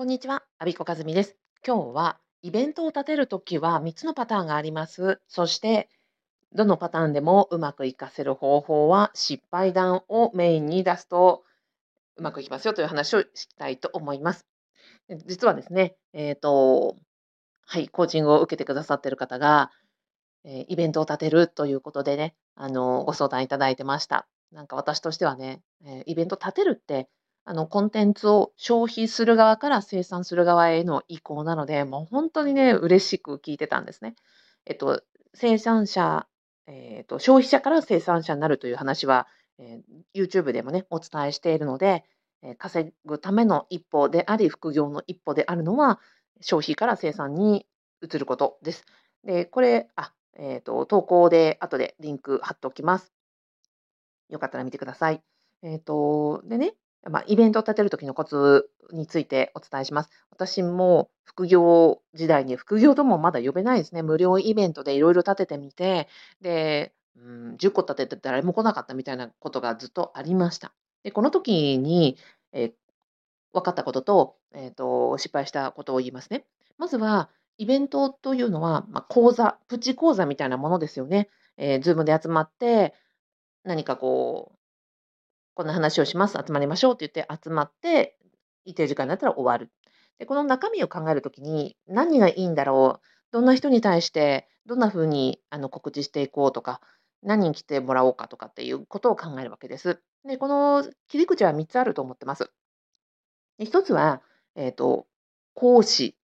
こんにちは、アビコカズミです。今日はイベントを立てるときは3つのパターンがあります。そして、どのパターンでもうまくいかせる方法は失敗談をメインに出すとうまくいきますよという話をしたいと思います。実はですね、えっ、ー、と、はい、コーチングを受けてくださっている方が、え、イベントを立てるということでね、あの、ご相談いただいてました。なんか私としてはね、え、イベント立てるってあの、コンテンツを消費する側から生産する側への移行なので、もう本当にね、嬉しく聞いてたんですね。えっと、生産者、えっと、消費者から生産者になるという話は、えー、YouTube でもね、お伝えしているので、えー、稼ぐための一歩であり、副業の一歩であるのは、消費から生産に移ることです。で、これ、あ、えっ、ー、と、投稿で後でリンク貼っておきます。よかったら見てください。えっ、と、でね、まあ、イベントを立てる時のコツについてお伝えします。私も副業時代に副業ともまだ呼べないですね。無料イベントでいろいろ立ててみて、で、うん、10個立てて誰も来なかったみたいなことがずっとありました。で、この時に、え、分かったことと、え、ー、と、失敗したことを言いますね。まずは、イベントというのは、まあ、講座、プチ講座みたいなものですよね。えー、ズームで集まって、何かこう、こんな話をします、集まりましょうって言って集まって、一定時間になったら終わる。で、この中身を考えるときに、何がいいんだろう、どんな人に対して、どんな風にあに告知していこうとか、何人来てもらおうかとかっていうことを考えるわけです。で、この切り口は3つあると思ってます。で1つは、えっ、ー、と、講師、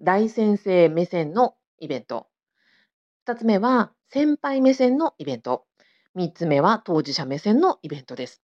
大先生目線のイベント。2つ目は、先輩目線のイベント。3つ目は当事者目線のイベントです。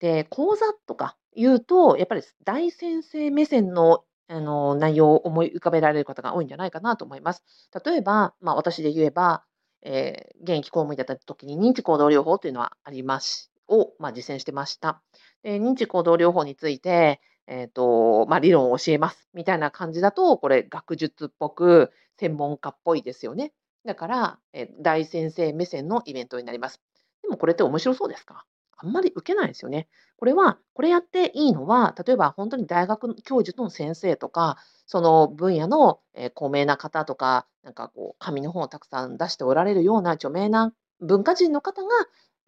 で、講座とか言うと、やっぱり大先生目線のあの内容を思い浮かべられる方が多いんじゃないかなと思います。例えば、まあ、私で言えば、えー、現役公務員だった時に認知行動療法というのはありますを、まあ、実践してました。で認知行動療法について、えーとまあ、理論を教えますみたいな感じだと、これ学術っぽく専門家っぽいですよね。だから、え大先生目線のイベントになります。でもこれって面白そうですか？あんまり受けないですよね。これは、これやっていいのは、例えば本当に大学教授の先生とか、その分野の、え高名な方とか、なんかこう、紙の本をたくさん出しておられるような著名な文化人の方が、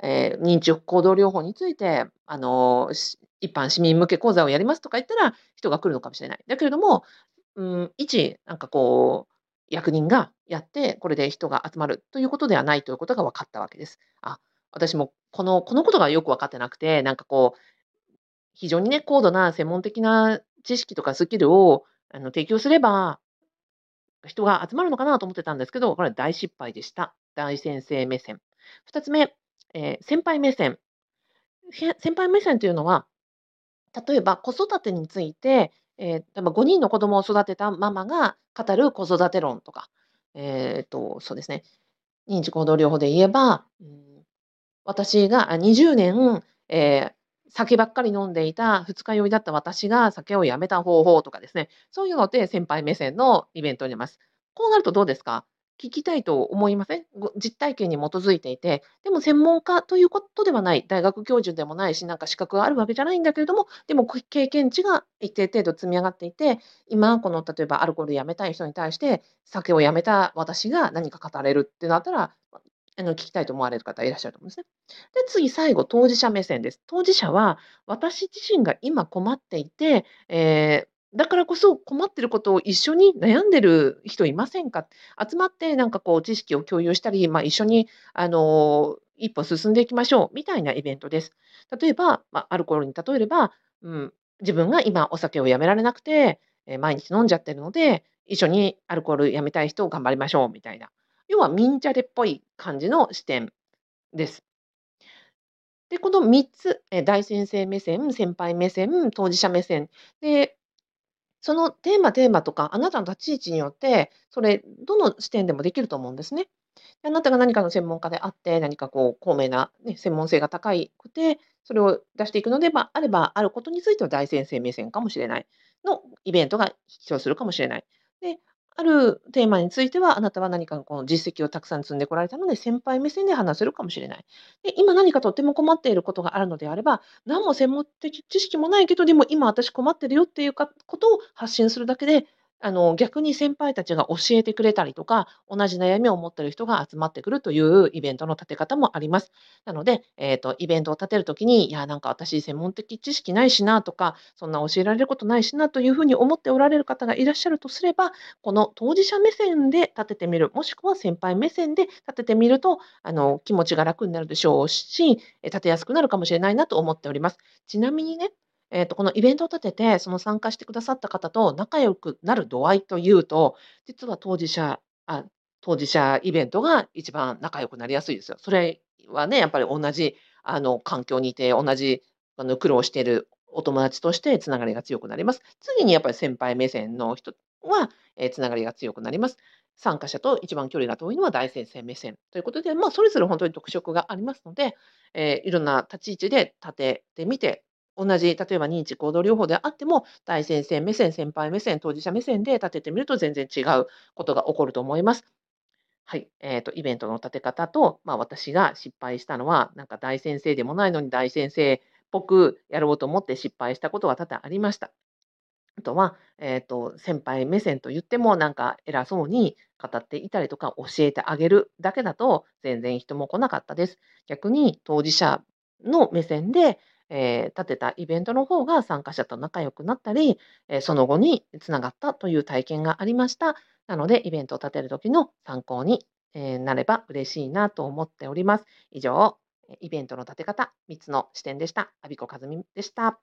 えー、認知行動療法について、あの一般市民向け講座をやりますとか言ったら、人が来るのかもしれない。だけれども、うん、一、なんかこう、役人がやって、これで人が集まるということではないということが分かったわけです。あ、私もこのこのことがよく分かってなくて、なんかこう、非常にね、高度な専門的な知識とかスキルをあの提供すれば、人が集まるのかなと思ってたんですけど、これは大失敗でした。大先生目線。2つ目、えー、先輩目線。先輩目線というのは、例えば子育てについて、えー、多分5人の子供を育てたママが語る子育て論とか、えっ、と、そうですね、認知行動療法で言えば、私が20年、えー、酒ばっかり飲んでいた二日酔いだった私が酒をやめた方法とかですね、そういうので先輩目線のイベントになります。こうなるとどうですか？聞きたいと思いません？実体験に基づいていて、でも専門家ということではない、大学教授でもないし、なんか資格があるわけじゃないんだけれども、でも経験値が一定程度積み上がっていて、今、この例えばアルコールやめたい人に対して、酒をやめた私が何か語れるってなったら、あの聞きたいと思われる方いらっしゃると思うんですね。で、次、最後、当事者目線です。当事者は、私自身が今困っていて、えーだからこそ困ってることを一緒に悩んでる人いませんか？集まってなんかこう知識を共有したり、まあ、一緒にあの一歩進んでいきましょうみたいなイベントです。例えば、まあ、アルコールに例えれば、うん、自分が今お酒をやめられなくて、え、毎日飲んじゃってるので一緒にアルコールやめたい人を頑張りましょうみたいな要はミンチャレっぽい感じの視点です。で、この3つ、大先生目線、先輩目線、当事者目線でそのテーマテーマとか、あなたの立ち位置によって、それ、どの視点でもできると思うんですね。あなたが何かの専門家であって、何かこう、高名な、ね、専門性が高くて、それを出していくのであれば、あることについては大先生目線かもしれないのイベントが必要するかもしれない。で、あるテーマについては、あなたは何かこの実績をたくさん積んでこられたので、先輩目線で話せるかもしれない。で、今何かとっても困っていることがあるのであれば、何も専門的知識もないけど、でも今私困ってるよっていうことを発信するだけで、あの、逆に先輩たちが教えてくれたりとか、同じ悩みを持っている人が集まってくるというイベントの立て方もあります。なので、えっと、イベントを立てるときに、いや、なんか私専門的知識ないしなとか、そんな教えられることないしなというふうに思っておられる方がいらっしゃるとすれば、この当事者目線で立ててみる、もしくは先輩目線で立ててみると、あの、気持ちが楽になるでしょうし、立てやすくなるかもしれないなと思っております。ちなみにね、えっと、このイベントを立てて、その参加してくださった方と仲良くなる度合いというと、実は当事者あ、当事者イベントが一番仲良くなりやすいですよ。それはね、やっぱり同じあの環境にいて、同じあの苦労しているお友達としてつながりが強くなります。次にやっぱり先輩目線の人は、えーつながりが強くなります。参加者と一番距離が遠いのは大先生目線ということで、まあ、それぞれ本当に特色がありますので、えーいろんな立ち位置で立ててみて、同じ、例えば認知行動療法であっても、大先生目線、先輩目線、当事者目線で立ててみると全然違うことが起こると思います。はい。えっと、イベントの立て方と、まあ、私が失敗したのは、なんか大先生でもないのに大先生っぽくやろうと思って失敗したことが多々ありました。あとは、えっと、先輩目線と言っても、なんか偉そうに語っていたりとか、教えてあげるだけだと、全然人も来なかったです。逆に当事者の目線で、えー立てたイベントの方が参加者と仲良くなったり、えーその後につながったという体験がありました。なので、イベントを立てる時の参考に、えーなれば嬉しいなと思っております。以上、えイベントの立て方3つの視点でした。アビコカズミでした。